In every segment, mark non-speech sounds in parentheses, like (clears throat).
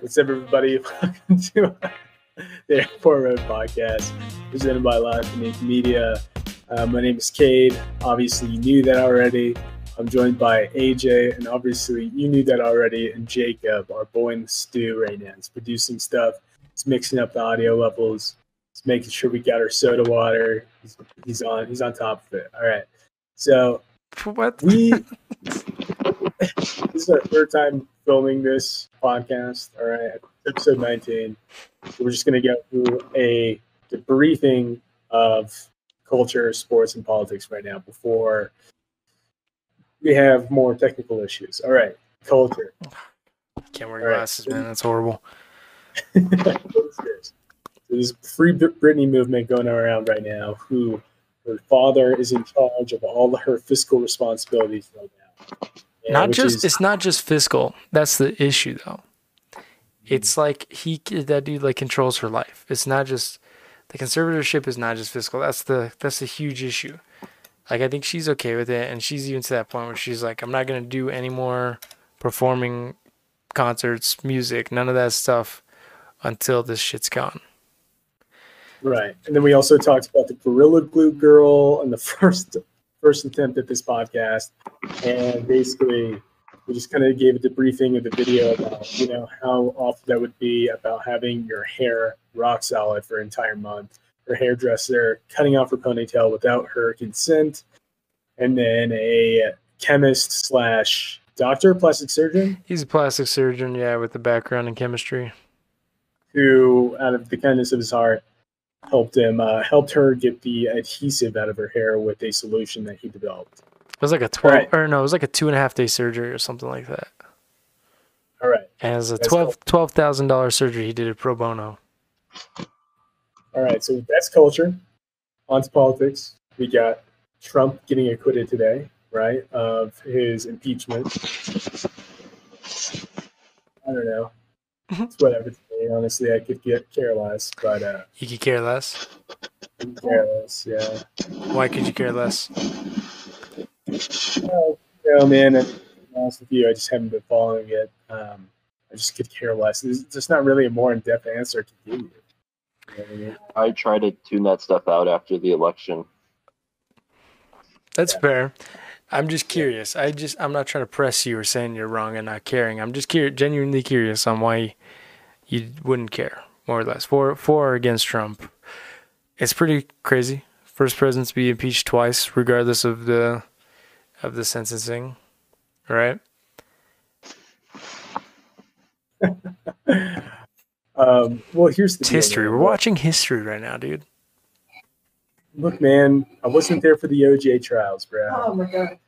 What's up, everybody? (laughs) Welcome to the Airport Road Podcast, presented by La Tonique Media. Uh, my name is Cade. Obviously, you knew that already. I'm joined by AJ, and obviously, you knew that already. And Jacob, our boy in the stew right now. He's producing stuff. He's mixing up the audio levels. He's making sure we got our soda water. He's, he's on. He's on top of it. All right. So What? we (laughs) (laughs) this is our third time filming this podcast. All right, episode 19. We're just going to go through a debriefing of culture, sports, and politics right now before we have more technical issues. All right, culture. Can't wear All right. glasses, man. That's horrible. What's (laughs) this? So there's free Britney movement going around right now. Who her father is in charge of all her fiscal responsibilities right now. Not just is- it's not just fiscal. That's the issue, though. It's like he that dude like controls her life. It's not just the conservatorship is not just fiscal. That's the that's a huge issue. Like I think she's okay with it, and she's even to that point where she's like, I'm not gonna do any more performing concerts, music, none of that stuff until this shit's gone. Right. And then we also talked about the Gorilla Glue Girl and the (laughs) first first attempt at this podcast. And basically we just kind of gave a debriefing of the video about, you know, how awful that would be about having your hair rock solid for an entire month. Her hairdresser cutting off her ponytail without her consent. And then a chemist slash doctor, plastic surgeon, He's a plastic surgeon, yeah, with a background in chemistry. who, out of the kindness of his heart, helped him uh, helped her get the adhesive out of her hair with a solution that he developed. It was like a twelve Right. or no, it was like a two and a half day surgery or something like that. All right, And as a That's twelve twelve thousand dollar surgery, he did it pro bono. all right. So that's culture. On to politics. We got Trump getting acquitted today, right, of his impeachment. I don't know. It's whatever me. Honestly, I could get care less, but uh, You could care less. care less. Yeah. Why could you care less? Well, you know, man, and to be honest with you, I just haven't been following it. Um, I just could care less. There's just not really a more in-depth answer to can give you. You know I mean? I try to tune that stuff out after the election. That's fair. I'm just curious. I just I'm not trying to press you or saying you're wrong and not caring. I'm just curious, genuinely curious on why you wouldn't care more or less for for or against Trump. It's pretty crazy. First president to be impeached twice, regardless of the of the sentencing, right? (laughs) Um, well, here's the It's history. We're watching history right now, dude. Look, man, I wasn't there for the OJ trials, bro. Oh my god.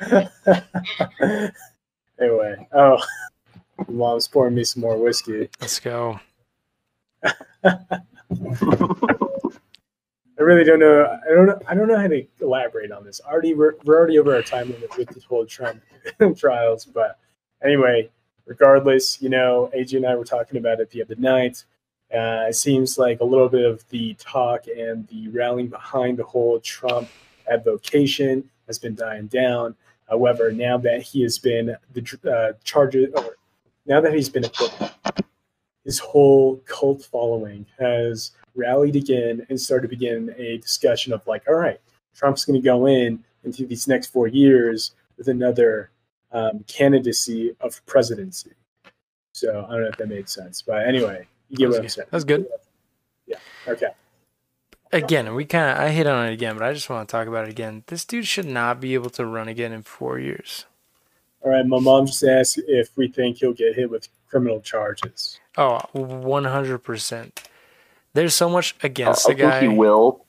(laughs) (laughs) anyway, oh, (laughs) mom's pouring me some more whiskey. Let's go. (laughs) I really don't know. I don't know. I don't know how to elaborate on this. Already, we're, we're already over our time limit with the whole Trump (laughs) trials. But anyway, regardless, you know, AJ and I were talking about it the other night. Uh, it seems like a little bit of the talk and the rallying behind the whole Trump advocation has been dying down. However, now that he has been the uh, charges, or now that he's been acquitted, his whole cult following has rallied again and started to begin a discussion of like, all right, Trump's going to go in into these next four years with another um, candidacy of presidency. So I don't know if that made sense, but anyway, you get what I'm saying. That's good. Yeah. Okay. Again, we kind of I hit on it again, but I just want to talk about it again. This dude should not be able to run again in four years. All right. My mom just asked if we think he'll get hit with criminal charges. Oh, 100%. There's so much uh, I against the think guy. he will,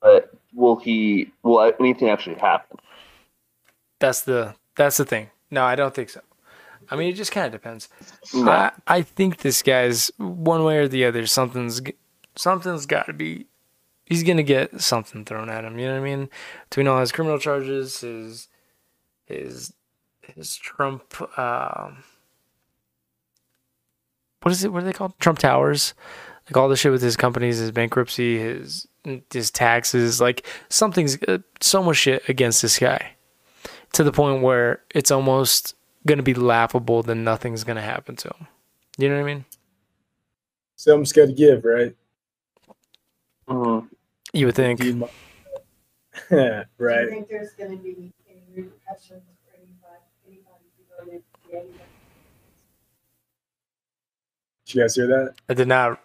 but will he? Will anything actually happen? That's the that's the thing. No, I don't think so. I mean, it just kind of depends. No. I, I think this guy's one way or the other. Something's g- something's got to be. He's gonna get something thrown at him. You know what I mean? Between all his criminal charges, his his his Trump. Um, what is it? What are they called? Trump Towers. Like all the shit with his companies, his bankruptcy, his his taxes. Like something's uh, so much shit against this guy. to the point where it's almost to be laughable that nothing's to happen to him. You know what I mean? Something's got to give, right? Mhm. You would think. Do you mi- (laughs) Do you think there's gonna be any repercussions for anybody, anybody who voted yea? Did you guys hear that? I did not.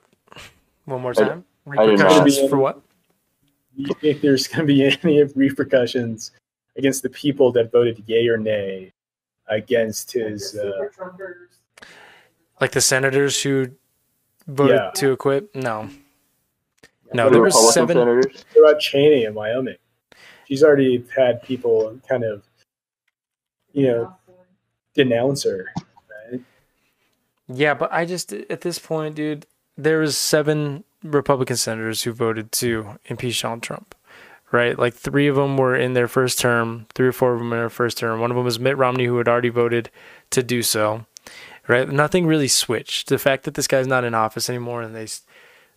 One more time. I did not. Repercussions for what? Do you think there's going to be (laughs) any repercussions against the people that voted yay or nay against his? The Uh. Like the senators who voted Yeah. to acquit? No. No, what there The was seven. senators. what about Cheney in Wyoming? She's already had people kind of, you know, denounce her. Right? Yeah, but I just at this point, dude, there was seven Republican senators who voted to impeach Donald Trump. Right, like three of them were in their first term, three or four of them in their first term. One of them was Mitt Romney, who had already voted to do so. Right, nothing really switched. The fact that this guy's not in office anymore, and they s-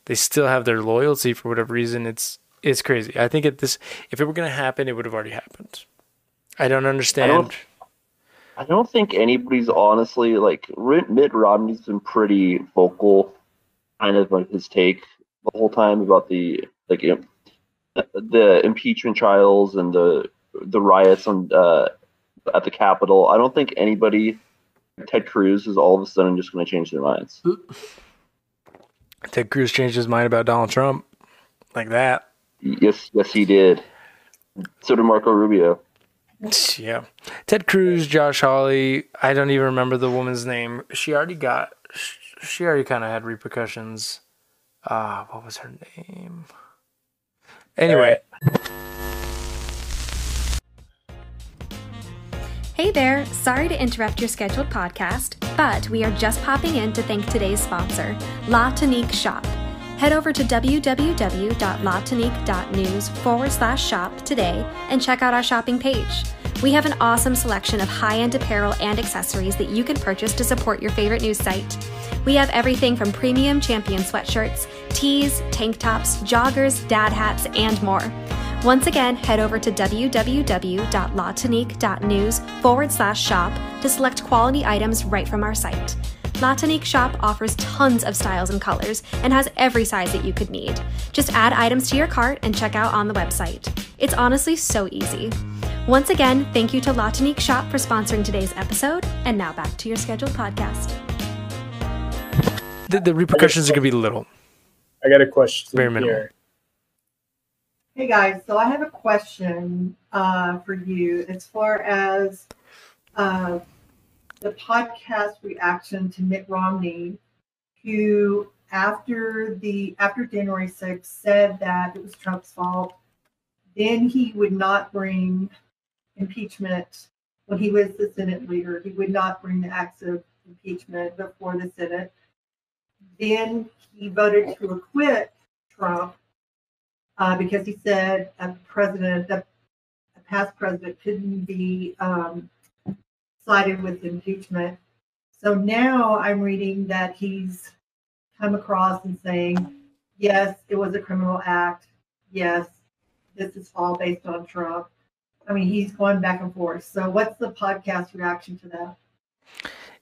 they still have their loyalty for whatever reason, it's it's crazy. I think at this, if it were gonna happen, it would have already happened. I don't understand. I don't think anybody's honestly like Mitt Romney's been pretty vocal, kind of like his take the whole time about the like im- the impeachment trials and the the riots on uh, at the Capitol. I don't think anybody, Ted Cruz, is all of a sudden just going to change their minds. Ted Cruz changed his mind about Donald Trump, like that. Yes, yes, he did. So did Marco Rubio. (laughs) Yeah. Ted Cruz, Josh Hawley. I don't even remember the woman's name. She already got, she already kind of had repercussions. Uh, what was her name? Anyway, Hey there, sorry to interrupt your scheduled podcast, but we are just popping in to thank today's sponsor, La Tonique Shop. Head over to www.latonique.news forward slash shop today and check out our shopping page. We have an awesome selection of high end apparel and accessories that you can purchase to support your favorite news site. We have everything from premium champion sweatshirts, tees, tank tops, joggers, dad hats, and more. Once again, head over to www.latonique.news forward slash shop to select quality items right from our site. Latonique Shop offers tons of styles and colors and has every size that you could need. Just add items to your cart and check out on the website. It's honestly so easy. Once again, thank you to Latonique Shop for sponsoring today's episode, and now back to your scheduled podcast. the, the repercussions are going to be little. I got a question Very minimal. here. Hey guys, so I have a question uh, for you as far as uh, the podcast reaction to Mitt Romney, who after the after January 6th said that it was Trump's fault. Then he would not bring impeachment when he was the Senate leader. He would not bring the acts of impeachment before the Senate. Then he voted to acquit Trump uh, because he said a president, a, a past president, couldn't be um, with impeachment. So now I'm reading that he's come across and saying, yes, it was a criminal act. Yes, this is all based on Trump. I mean, he's going back and forth. So, what's the podcast reaction to that?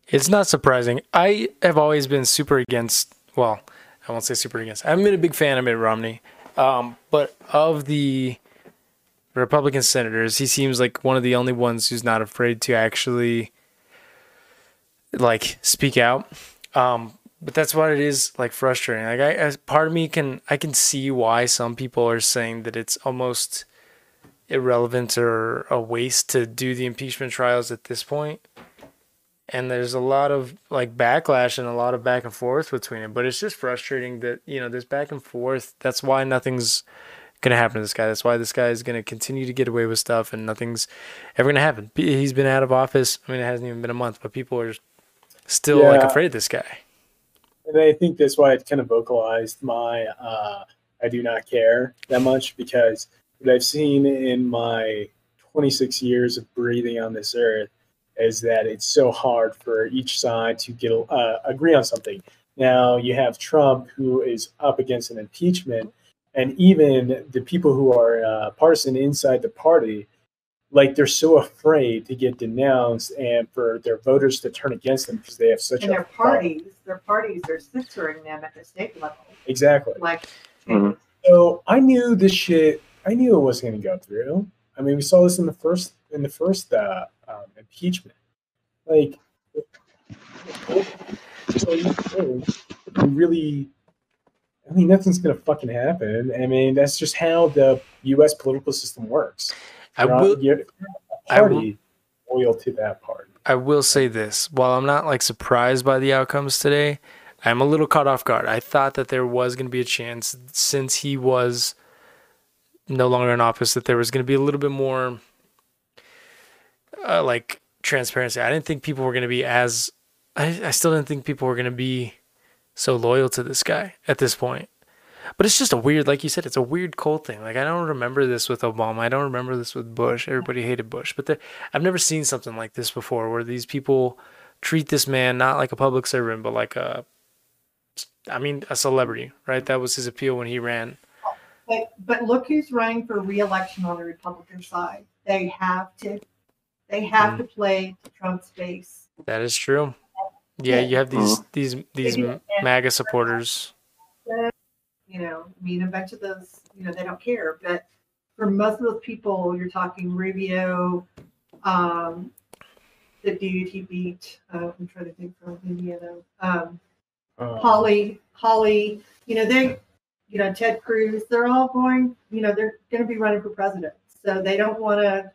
It's not surprising. I have always been super against, well, I won't say super against. I haven't been a big fan of Mitt Romney. Um, but of the Republican senators, he seems like one of the only ones who's not afraid to actually like speak out. Um, but that's what it is like frustrating. Like I, as part of me can I can see why some people are saying that it's almost irrelevant or a waste to do the impeachment trials at this point. And there's a lot of like backlash and a lot of back and forth between it. But it's just frustrating that, you know, this back and forth, that's why nothing's gonna happen to this guy. That's why this guy is gonna continue to get away with stuff and nothing's ever gonna happen. He's been out of office. I mean it hasn't even been a month, but people are still like afraid of this guy. And I think that's why it kind of vocalized my uh, I do not care that much because what I've seen in my 26 years of breathing on this earth is that it's so hard for each side to get uh, agree on something. Now you have Trump who is up against an impeachment, and even the people who are uh, partisan inside the party like they're so afraid to get denounced and for their voters to turn against them because they have such And a their parties, their parties are censoring them at the state level. exactly. Like, Mhm. So I knew this shit. I knew it wasn't going to go through. I mean, we saw this in the first in the first uh, um, impeachment. Like, really. I mean, nothing's going to fucking happen. I mean, that's just how the U.S. political system works. I You're not- will. you're I will- loyal to that party. I will say this: while I'm not like surprised by the outcomes today, I'm a little caught off guard. I thought that there was going to be a chance, since he was no longer in office, that there was going to be a little bit more, uh, like transparency. I didn't think people were going to be as. I, I still didn't think people were going to be so loyal to this guy at this point. But it's just a weird, like you said, it's a weird cold thing. Like I don't remember this with Obama. I don't remember this with Bush. Everybody hated Bush, but the, I've never seen something like this before, where these people treat this man not like a public servant, but like a, I mean, a celebrity, right? That was his appeal when he ran. but, but look who's running for reelection on the Republican side. They have to, they have Mm. to play to Trump's base. That is true. Yeah, you have these these these MAGA supporters. you know, I mean, a bunch of those, you know, they don't care. But for most of those people, you're talking Rubio, um, the dude he beat. Uh, I'm trying to think from Indiana. Um, Uh, Hawley, Hawley, you know, they, you know, Ted Cruz, they're all going, you know, they're going to be running for president. So they don't want to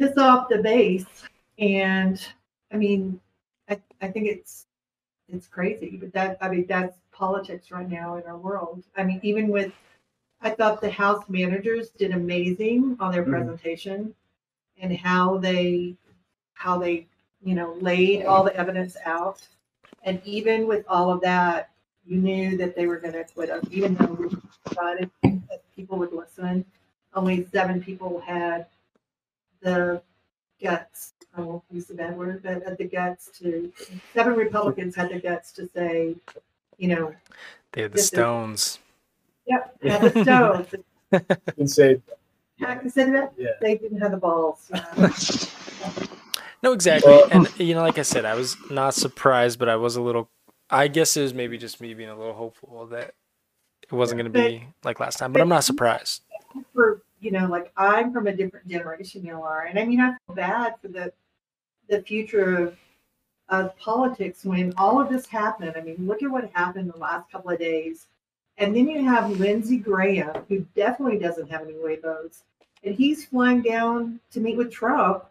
piss off the base. And I mean, I, I think it's, it's crazy, but that, I mean, that's politics right now in our world. I mean, even with, I thought the House managers did amazing on their Mhm. presentation and how they, how they, you know, laid all the evidence out. And even with all of that, you knew that they were going to us, even though we decided that people would listen. Only seven people had the guts, I won't use the bad word, but had the guts to, seven Republicans had the guts to say, you know, They had the This is- stones. yep, have the stones. (laughs) and say, Instead of that, Yeah. they didn't have the balls. you (laughs) know. No, exactly. Well- and you know, like I said, I was not surprised, but I was a little. I guess it was maybe just me being a little hopeful that it wasn't going to be like last time. But I'm not surprised. for you know, like I'm from a different generation you are, and I mean I feel bad for the the future of of politics when all of this happened. I mean, look at what happened the last couple of days. And then you have Lindsey Graham, who definitely doesn't have any way votes, and he's flying down to meet with Trump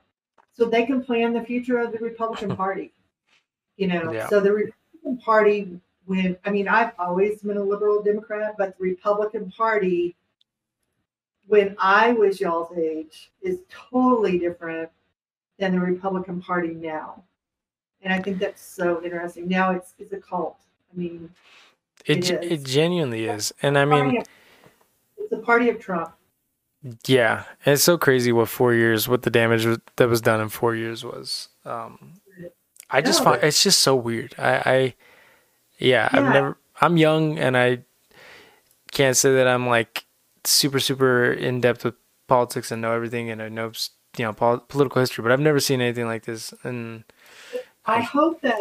so they can plan the future of the Republican (laughs) Party. You know, Yeah. so the Republican Party, when I mean, I've always been a liberal Democrat, but the Republican Party, when I was y'all's age, is totally different than the Republican Party now. And I think that's so interesting. Now it's it's a cult. I mean, It It it genuinely is, and I mean, of- it's a party of Trump. yeah, and it's so crazy what four years, what the damage that was done in four years was. Um, I just Yeah, find it's just so weird. I, I yeah, I've never. I'm young, and I can't say that I'm like super super in depth with politics and know everything, and I know you know pol- political history, but I've never seen anything like this. And I hope that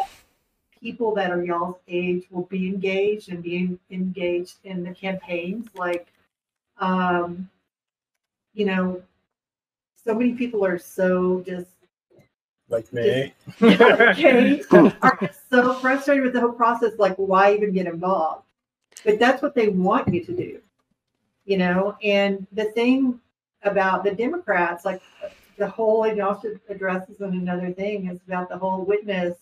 people that are y'all's age will be engaged and be engaged in the campaigns. Like, um, you know, so many people are so just like me. okay, (laughs) (laughs) are just so frustrated with the whole process. Like, why even get involved? But that's what they want you to do, you know. And the thing about the Democrats, like the whole exhaustive addresses and another thing is about the whole witness.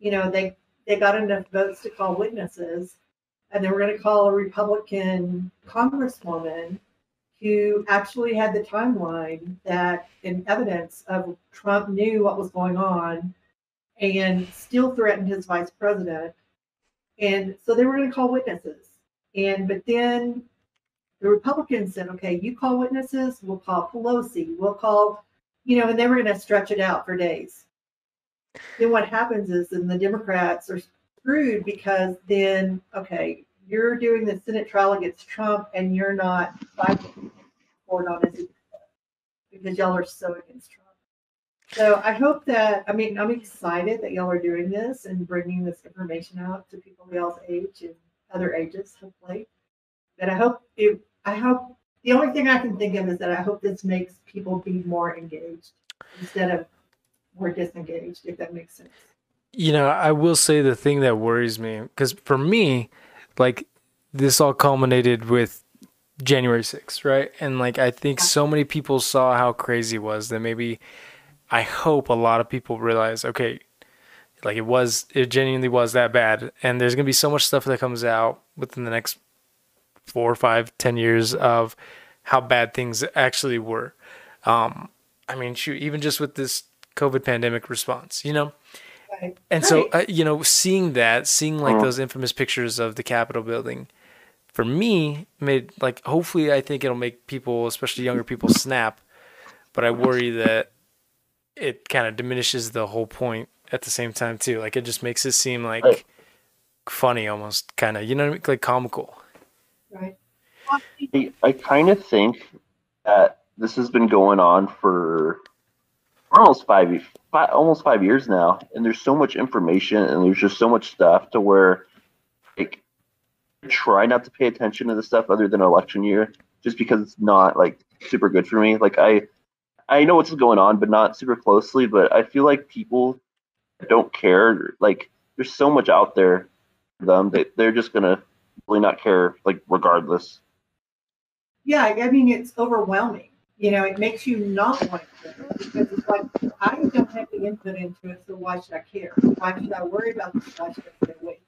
You know, they they got enough votes to call witnesses, and they were going to call a Republican congresswoman who actually had the timeline that in evidence of Trump knew what was going on and still threatened his vice president. And so they were going to call witnesses. And but then the Republicans said, okay, you call witnesses, we'll call Pelosi, we'll call, you know, and they were going to stretch it out for days. Then what happens is then the Democrats are screwed because then, okay, you're doing the Senate trial against Trump and you're not fighting for on because y'all are so against Trump. So I hope that I mean I'm excited that y'all are doing this and bringing this information out to people y'all's age and other ages, hopefully. But I hope it. I hope the only thing I can think of is that I hope this makes people be more engaged instead of more disengaged. If that makes sense. You know, I will say the thing that worries me because for me, like this all culminated with January 6th, right? And like I think so many people saw how crazy it was that maybe I hope a lot of people realize, okay, like it was it genuinely was that bad. And there's gonna be so much stuff that comes out within the next four, five, ten years of how bad things actually were. Um, I mean, shoot, even just with this COVID pandemic response, you know, Right. and so, uh, you know, seeing that, seeing like Mhm. those infamous pictures of the Capitol building, for me, made like hopefully I think it'll make people, especially younger people, snap. But I worry that it kind of diminishes the whole point at the same time too. Like it just makes it seem like Right. funny, almost kind of, you know, what I mean? like comical. Right. I, kind of think that this has been going on for almost five, five, almost five years now, and there's so much information and there's just so much stuff to where, like, try not to pay attention to the stuff other than election year, just because it's not like super good for me. Like I, I know what's going on, but not super closely. But I feel like people don't care. Like there's so much out there for them that they're just gonna really not care, like regardless. Yeah, I mean it's overwhelming. You know, it makes you not want to care because it's like I don't have the input into it, so why should I care? Why should I worry about this? Why should I stay away?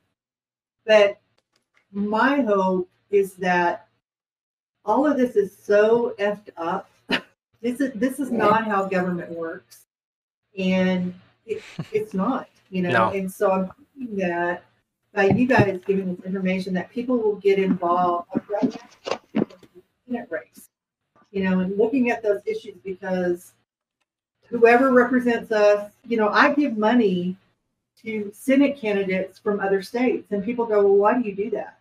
But my hope is that all of this is so effed up. This is this is not how government works, and it, it's not. You know, No. and so I'm hoping that by you guys giving this information, that people will get involved. Now, Senate race, you know, and looking at those issues because whoever represents us, you know, I give money to Senate candidates from other states, and people go, "Well, why do you do that?"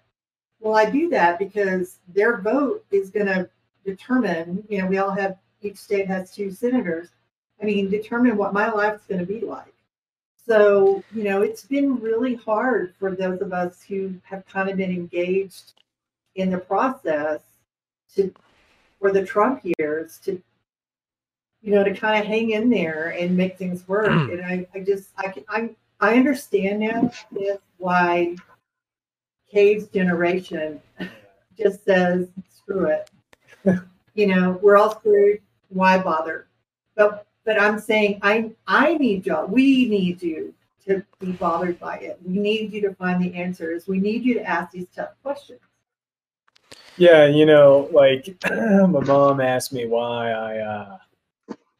Well, I do that because their vote is going to determine. You know, we all have each state has two senators. I mean, determine what my life's going to be like. So, you know, it's been really hard for those of us who have kind of been engaged in the process to for the Trump years to you know to kind of hang in there and make things work. Mm. and I, I just I can I I understand now why Cade's generation just says screw it. (laughs) you know, we're all screwed. Why bother? But but I'm saying I I need y'all. We need you to be bothered by it. We need you to find the answers. We need you to ask these tough questions. Yeah, you know, like (clears throat) my mom asked me why I, uh,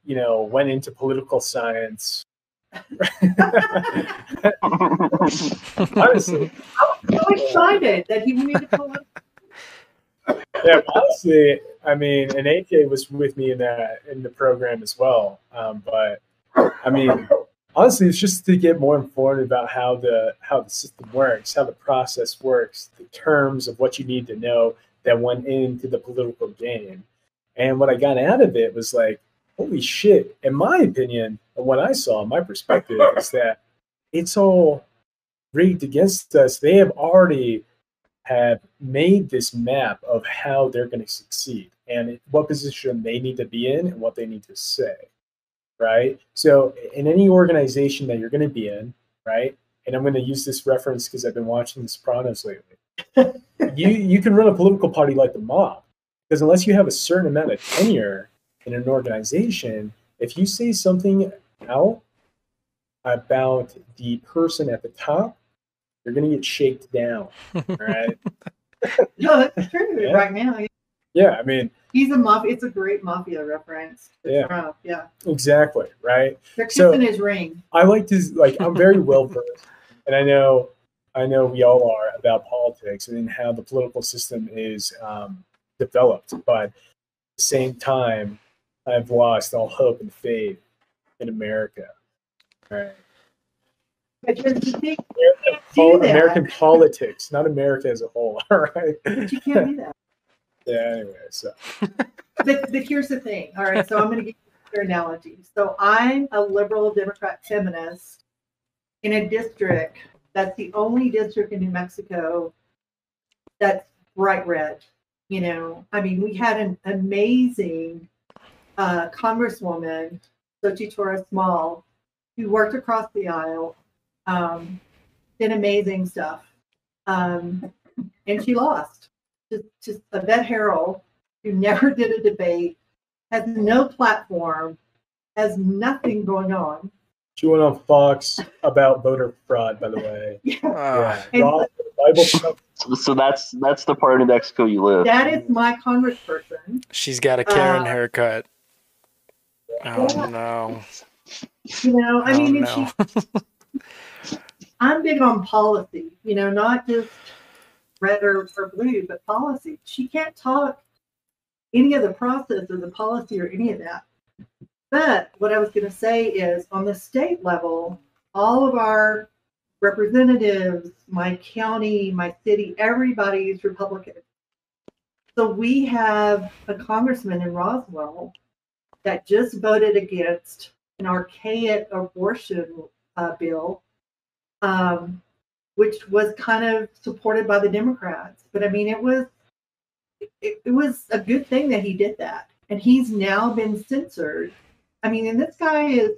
you know, went into political science. honestly, I'm so excited that he wanted to up. yeah, honestly, I mean, and AJ was with me in that in the program as well. Um, but I mean, honestly, it's just to get more informed about how the how the system works, how the process works, the terms of what you need to know that went into the political game. And what I got out of it was like, holy shit! In my opinion, and what I saw, my perspective is that it's all rigged against us. They have already have made this map of how they're going to succeed and what position they need to be in and what they need to say right? So in any organization that you're going to be in right and i'm going to use this reference because i've been watching the sopranos lately (laughs) you you can run a political party like the mob because unless you have a certain amount of tenure in an organization if you say something out about the person at the top you're going to get shaked down right (laughs) No, that's true. Yeah. Right now, yeah i mean he's a mafia. It's a great mafia reference. Yeah. Trump, yeah. exactly right They're So- kissing his ring. I like to like I'm very (laughs) well versed, and I know I know we all are about politics and how the political system is um, developed. But at the same time, I've lost all hope and faith in America. Right. But here's the thing, American, do pol- American politics, not America as a whole. (laughs) All right. but you can't do that. (laughs) Yeah. Anyway, so (laughs) but, but here's the thing. All right, so I'm going to give you your analogy. So I'm a liberal Democrat feminist in a district that's the only district in New Mexico that's bright red. You know, I mean, we had an amazing uh, congresswoman, Xochitl Torres Small, who worked across the aisle, um, did amazing stuff, um, and she lost. Just, just Yvette Herrell, who never (laughs) did a debate, has no platform, has nothing going on. She went on Fox about voter fraud, by the way. (laughs) Yeah. Ah, And Rob, So, so that's that's the part of New Mexico you live. that is my congressperson. she's got a Karen Uh, haircut. Oh Yeah. no. You know, I oh, mean, no. she, (laughs) I'm big on policy, you know, not just red or, or blue, but policy. She can't talk any of the process or the policy or any of that. But what I was going to say is on the state level, all of our representatives, my county, my city, everybody is Republican. So we have a congressman in Roswell that just voted against an archaic abortion uh, bill um, which was kind of supported by the Democrats. But I mean, it was it, it was a good thing that he did that, and he's now been censored. I mean, and this guy is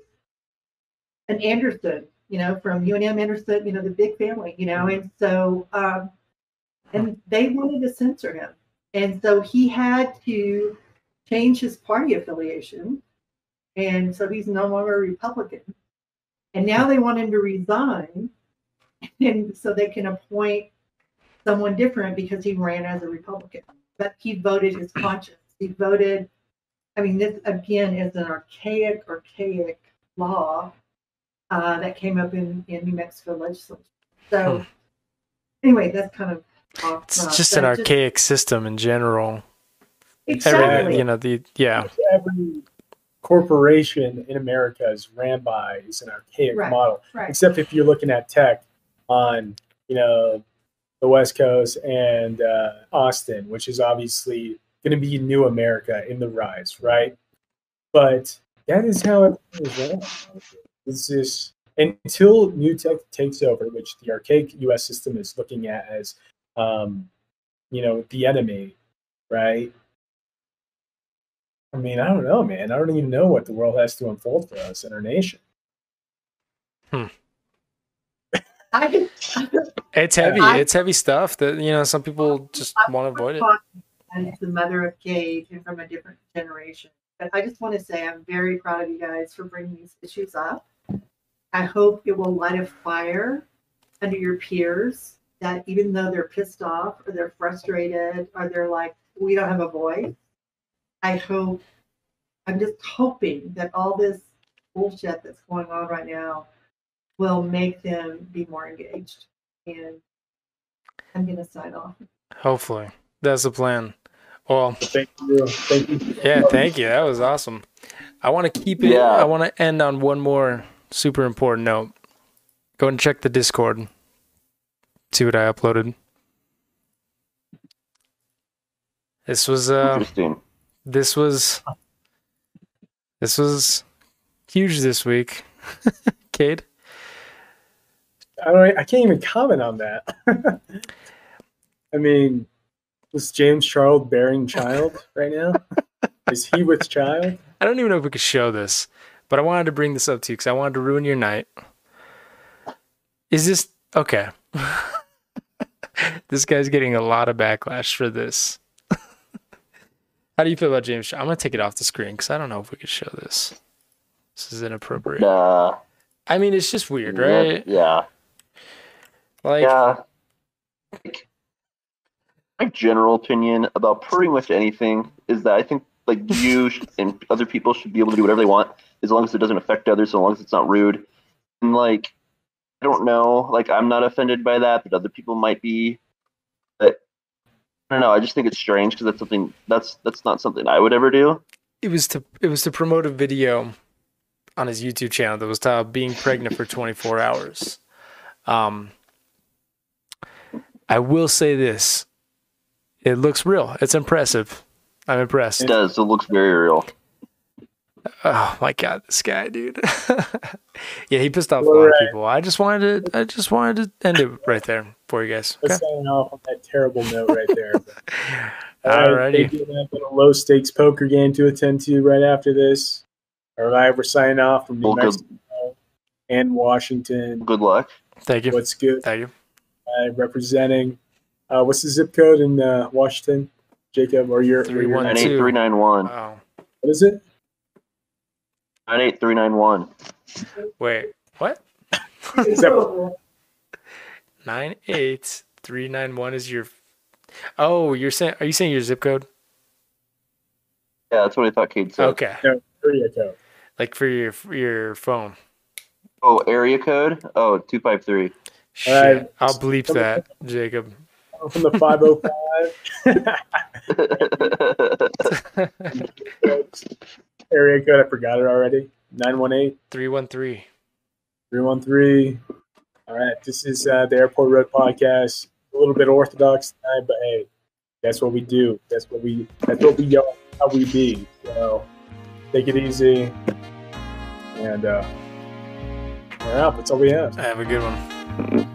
an Anderson, you know, from UNM Anderson, you know, the big family, you know, and so um, and they wanted to censor him, and so he had to change his party affiliation, and so he's no longer a Republican. And now they want him to resign and so they can appoint someone different because he ran as a Republican. But he voted his conscience. He voted. I mean, this again is an archaic, archaic law uh, that came up in in New Mexico legislature. So anyway, that's kind of off. It's just but an archaic system in general. Exactly. Everything, you know, the yeah. Every corporation in America is ran by is an archaic Right. model. right. except if you're looking at tech on you know the west coast and uh, austin which is obviously going to be new america in the rise right but that is how it is it's just until new tech takes over which the archaic us system is looking at as um, you know the enemy right i mean i don't know man i don't even know what the world has to unfold for us and our nation hmm. (laughs) I I It's heavy. I- it's heavy stuff that you know some people just want to avoid it. as the mother of Cade and from a different generation. But I just want to say I'm very proud of you guys for bringing these issues up. I hope it will light a fire under your peers that even though they're pissed off or they're frustrated or they're like, we don't have a voice, I hope, I'm just hoping that all this bullshit that's going on right now will make them be more engaged. And I'm going to sign off. Hopefully, that's the plan. Well, thank you thank you yeah, thank you. That was awesome. I want to keep it. Yeah. I want to end on one more super important note. Go and check the Discord. See what I uploaded. This was uh Interesting. This was this was huge this week. (laughs) Cade. I don't. I can't even comment on that. (laughs) I mean, is James Charles bearing child right now? (laughs) is he with child? I don't even know if we could show this, but I wanted to bring this up to you because I wanted to ruin your night. Is this okay? this guy's getting a lot of backlash for this. How do you feel about James? I'm gonna take it off the screen because I don't know if we could show this. This is inappropriate. Nah. I mean, it's just weird, right? Yeah. Like, yeah. Like, my general opinion about pretty much anything is that I think like you (laughs) and other people should be able to do whatever they want as long as it doesn't affect others, as long as it's not rude. And like, I don't know, like I'm not offended by that, but other people might be. I don't know. I just think it's strange because that's something that's that's not something I would ever do. it was to it was to promote a video on his YouTube channel that was titled "Being Pregnant for 24 Hours." Um, I will say this: it looks real. It's impressive. I'm impressed. It does. It looks very real. Oh my god, this guy, dude. (laughs) yeah, he pissed off a lot of people. I just wanted to I just wanted to end it right there for you guys. Okay. Let's off on that terrible note right there. (laughs) Alrighty. Thank you. We have a low stakes poker game to attend to right after this. All right, we're signing off from New Well, good, Mexico and Washington. good luck. Thank you. What's good? Thank you. Uh, representing. Uh, what's the zip code in uh, Washington, Jacob? Or your, or Three, your one, Nine two. eight three nine one. Wow. what is it? Nine eight three nine one. Wait, what? Seven. (laughs) Nine eight three nine one is your Oh, you're saying are you saying your zip code? Yeah, that's what I thought Cade said. Okay. No, area code. Like for your for your phone. Oh, area code? Oh, 253. Shit. Alright. I'll bleep that, (laughs) Jacob. From the 505 (laughs) area code. I forgot it already. 918 Three one three. 313. All right. This is uh, the Airport Road podcast. A little bit orthodox tonight, but hey, that's what we do. That's what we that's what we go how we be. So take it easy. And uh we're out. That's all we have. Have a good one.